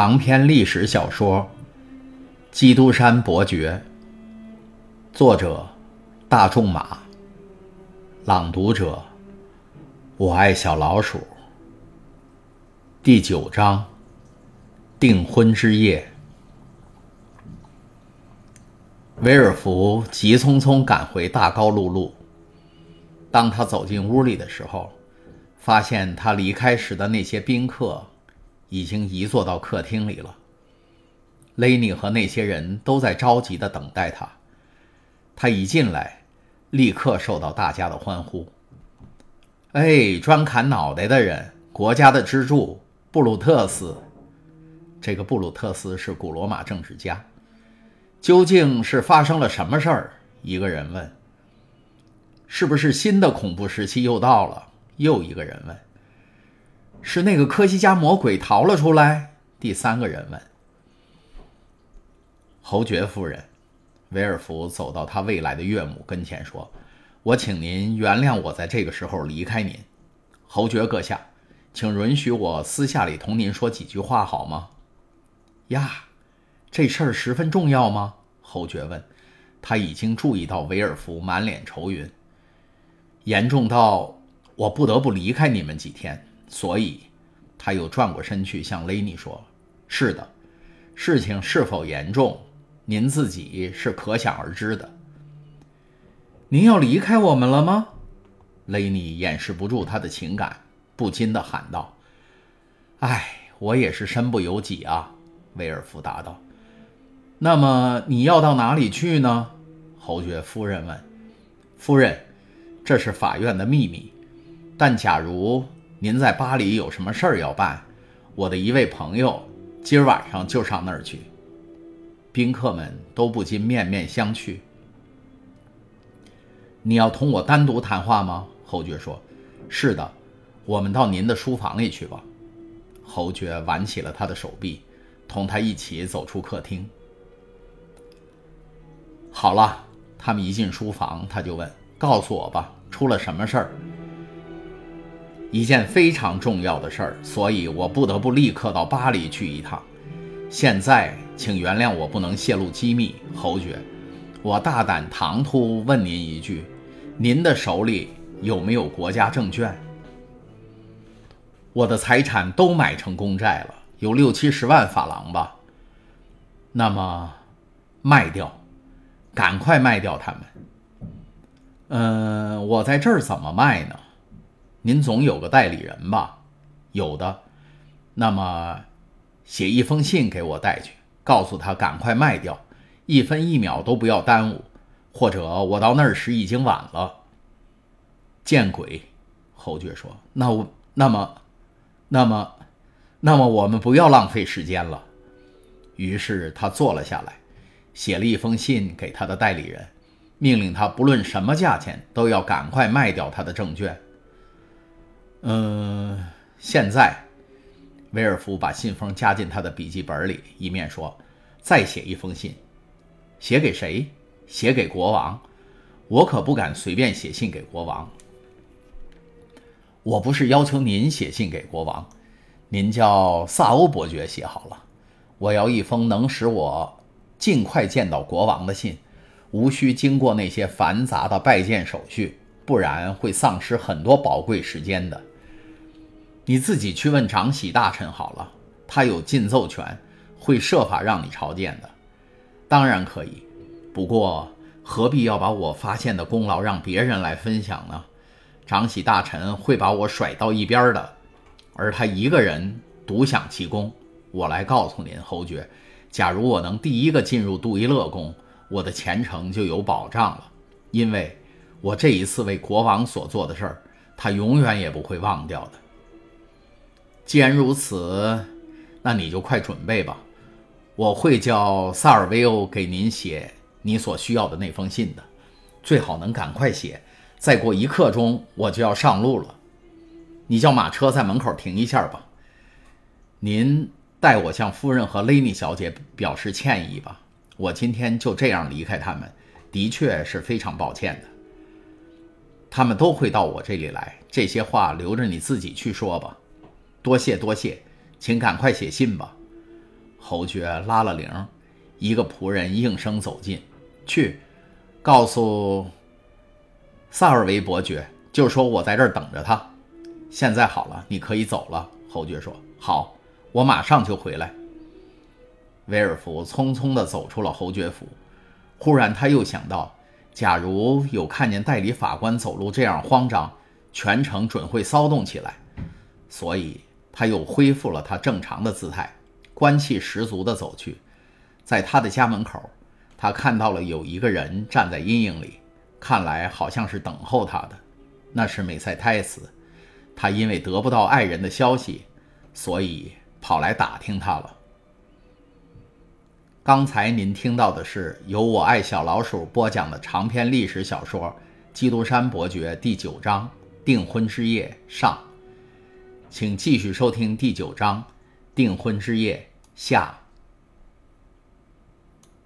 长篇历史小说《基督山伯爵》，作者大仲马，朗读者我爱小老鼠。第九章：订婚之夜。威尔福急匆匆赶回大高路路。当他走进屋里的时候，发现他离开时的那些宾客。已经移坐到客厅里了。雷尼和那些人都在着急地等待他。他一进来，立刻受到大家的欢呼。哎，专砍脑袋的人，国家的支柱布鲁特斯。这个布鲁特斯是古罗马政治家。究竟是发生了什么事儿？一个人问。是不是新的恐怖时期又到了？又一个人问。是那个科西嘉魔鬼逃了出来？第三个人问。侯爵夫人，维尔福走到他未来的岳母跟前说：“我请您原谅我在这个时候离开您。”侯爵阁下，请允许我私下里同您说几句话好吗？呀，这事儿十分重要吗？侯爵问。他已经注意到维尔福满脸愁云，严重到我不得不离开你们几天。所以，他又转过身去向雷尼说：“是的，事情是否严重，您自己是可想而知的。您要离开我们了吗？”雷尼掩饰不住他的情感，不禁地喊道：“唉，我也是身不由己啊。”威尔福答道。“那么你要到哪里去呢？”侯爵夫人问。“夫人，这是法院的秘密，但假如……”您在巴黎有什么事儿要办？我的一位朋友今儿晚上就上那儿去。宾客们都不禁面面相觑。你要同我单独谈话吗？侯爵说：“是的，我们到您的书房里去吧。”侯爵挽起了他的手臂，同他一起走出客厅。好了，他们一进书房，他就问：“告诉我吧，出了什么事儿？”一件非常重要的事儿，所以我不得不立刻到巴黎去一趟。现在，请原谅我不能泄露机密，侯爵。我大胆唐突问您一句：您的手里有没有国家证券？我的财产都买成公债了，有六七十万法郎吧。那么，卖掉，赶快卖掉它们。嗯，我在这儿怎么卖呢？您总有个代理人吧？有的，那么写一封信给我带去，告诉他赶快卖掉，一分一秒都不要耽误，或者我到那时已经晚了。见鬼！侯爵说：“那我那么，那么，那么我们不要浪费时间了。”于是他坐了下来，写了一封信给他的代理人，命令他不论什么价钱都要赶快卖掉他的证券。嗯，现在，威尔夫把信封夹进他的笔记本里，一面说：“再写一封信，写给谁？写给国王。我可不敢随便写信给国王。我不是要求您写信给国王，您叫萨欧伯爵写好了。我要一封能使我尽快见到国王的信，无需经过那些繁杂的拜见手续，不然会丧失很多宝贵时间的。”你自己去问长喜大臣好了，他有禁奏权，会设法让你朝见的。当然可以，不过何必要把我发现的功劳让别人来分享呢？长喜大臣会把我甩到一边的，而他一个人独享其功。我来告诉您，侯爵，假如我能第一个进入杜伊勒宫，我的前程就有保障了，因为我这一次为国王所做的事儿，他永远也不会忘掉的。既然如此，那你就快准备吧。我会叫萨尔维欧给您写你所需要的那封信的，最好能赶快写。再过一刻钟，我就要上路了。你叫马车在门口停一下吧。您代我向夫人和雷尼小姐表示歉意吧。我今天就这样离开他们，的确是非常抱歉的。他们都会到我这里来。这些话留着你自己去说吧。多谢多谢，请赶快写信吧。侯爵拉了铃，一个仆人应声走进去，告诉萨尔维伯爵，就说我在这儿等着他。现在好了，你可以走了。侯爵说：“好，我马上就回来。”威尔福匆匆地走出了侯爵府。忽然，他又想到，假如有看见代理法官走路这样慌张，全城准会骚动起来。所以，他又恢复了他正常的姿态，官气十足地走去。在他的家门口，他看到了有一个人站在阴影里，看来好像是等候他的。那是美塞泰斯。他因为得不到爱人的消息，所以跑来打听他了。刚才您听到的是由我爱小老鼠播讲的长篇历史小说《基督山伯爵》第九章《订婚之夜》上，请继续收听第九章《订婚之夜》下。